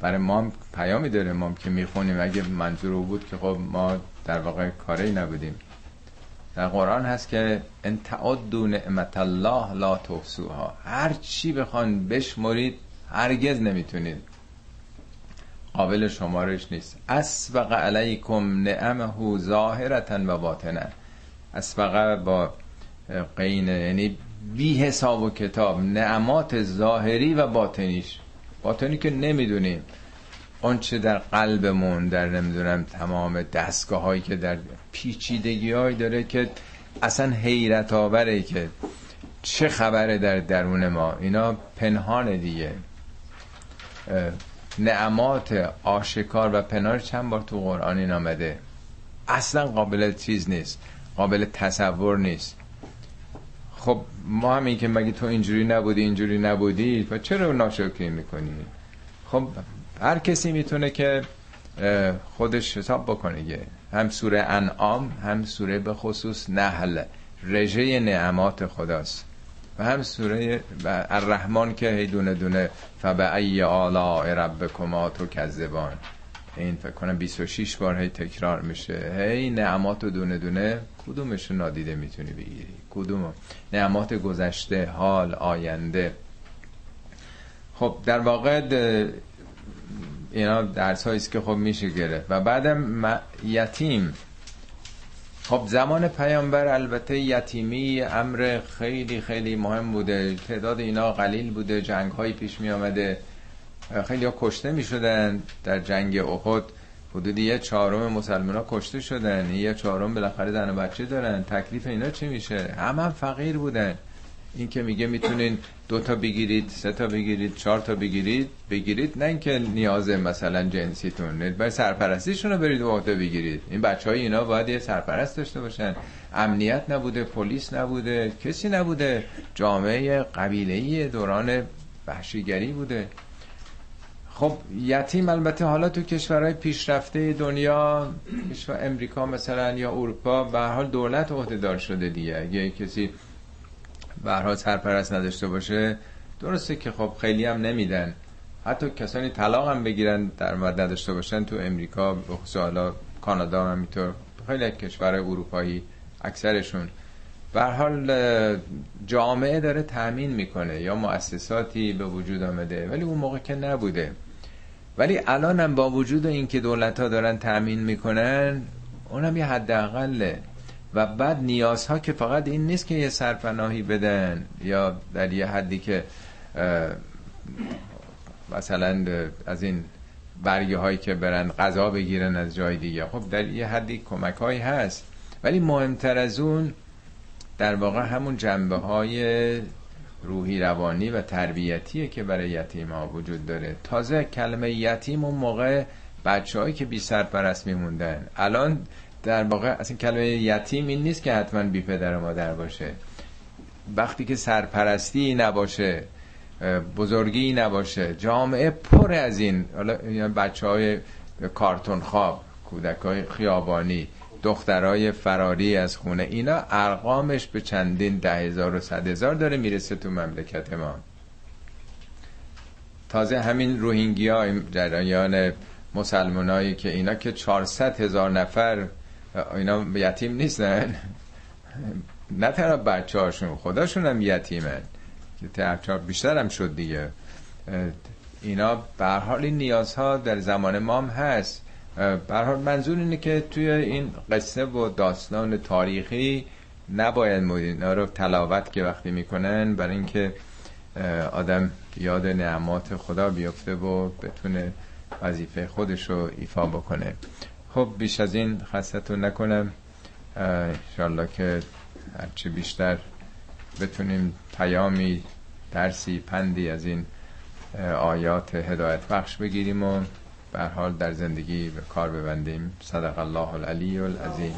برای ما پیامی داره. ما که می‌خونیم. اگه منظور بود که خب ما در واقع کاری نبودیم. در قرآن هست که ان تعدوا نعمت الله لا تحصوها. هر چی بخوان بشمرید هرگز نمی‌تونید. قابل شمارش نیست. اسبق علیکم نعمه ظاهرتا و باطنا اسبق با قین یعنی بی حساب و کتاب نعمات ظاهری و باطنیش. باطنی که نمی‌دونیم. چه در قلبمون در نمی‌دونم تمام دستگاه هایی که در پیچیدگی هایی داره که اصلا حیرت آوره که چه خبره در درون ما. اینا پنهان دیگه. نعمات آشکار و پنهان چند بار تو قرآن این آمده؟ اصلا قابل چیز نیست قابل تصور نیست. خب ما هم این که مگه تو اینجوری نبودی اینجوری نبودی و چرا ناشکری می‌کنی؟ خب هر کسی می‌تونه که خودش حساب بکنه هم سوره انعام هم سوره به خصوص نحل رژه نعمات خداست. و هم سوره الرحمن که هی دونه دونه فبعی آلاء ربکما تو کذبان این فکر کنم 26 بار هی تکرار میشه. هی نعمات و دونه دونه کدومش نادیده می‌تونی بگیری؟ کدوم نعمات گذشته حال آینده. خب در واقع اینا درس است که خب میشه گرفت. و بعدم یتیم. خب زمان پیامبر البته یتیمی امر خیلی خیلی مهم بوده. تعداد اینا قلیل بوده جنگ های پیش می آمده خیلی ها کشته می شدن در جنگ احد. حدود یه چهارم مسلمان ها کشته شدن. یه چهارم بالاخره زن و بچه دارن. تکلیف اینا چی میشه؟ همه هم فقیر بودن. این که میگه می‌تونین دو تا بگیرید سه تا بگیرید چهار تا بگیرید بگیرید نه اینکه نیاز مثلا جنسیتون باید سرپرستیشون رو برید و بگیرید. این بچه های اینا باید یه سرپرست داشته باشن. امنیت نبوده پلیس نبوده کسی نبوده. جامعه قبیله دوران وحشیگری بوده. خب یتیم البته حالا تو کشورهای پیشرفته دنیا کشور امریکا مثلا یا اروپا به حال دولت عهدهدار شده دیگه. اگه کسی به سرپرست نداشته باشه درسته که خب خیلی هم نمیدن. حتی کسانی طلاق هم بگیرن در مورد نداشته باشن تو امریکا بخصوص حالا کانادا هم همینطور خیلی کشور اروپایی اکثرشون. به حال جامعه داره تأمین می‌کنه یا مؤسساتی به وجود آمده ولی اون موقع که نبوده. ولی الان هم با وجود اینکه دولت ها دارن تأمین می‌کنن اونم یه حداقله. و بعد نیازها که فقط این نیست که یه سرپناهی بدن یا در یه حدی که مثلا از این برگه هایی که برن غذا بگیرن از جای دیگه. خب در یه حدی کمک هایی هست. ولی مهمتر از اون در واقع همون جنبه های روحی روانی و تربیتیه که برای یتیم ها وجود داره. تازه کلمه یتیم اون موقع بچه هایی که بی سرپرست میموندن. الان در واقع اصلا کلمه یتیم این نیست که حتما بی پدر و مادر باشه. وقتی که سرپرستی نباشه بزرگی نباشه جامعه پر از این حالا بچه های کارتون خواب کودک های خیابانی دخترای فراری از خونه اینا ارقامش به چندین ده هزار و صد هزار داره می‌رسه تو مملکت ما. تازه همین روهینگی ها جریان مسلمانایی که اینا که 400 هزار نفر اینا یتیم نیستن؟ نه تنها بچه هاشون خداشون هم یتیمن. که بیشتر هم شد دیگه. اینا به حال این نیازها در زمان ما هم هست. به حال منظور اینه که توی این قصه و داستان تاریخی نباید اینا رو تلاوت که وقتی می‌کنن برای اینکه آدم یاد نعمات خدا بیفته و بتونه وظیفه خودش رو ایفا بکنه. خب بیش از این خستتون نکنم. انشالله که هرچی بیشتر بتونیم پیامی درسی پندی از این آیات هدایت بخش بگیریم و به حال در زندگی به کار ببندیم. صدق الله العلی العظیم.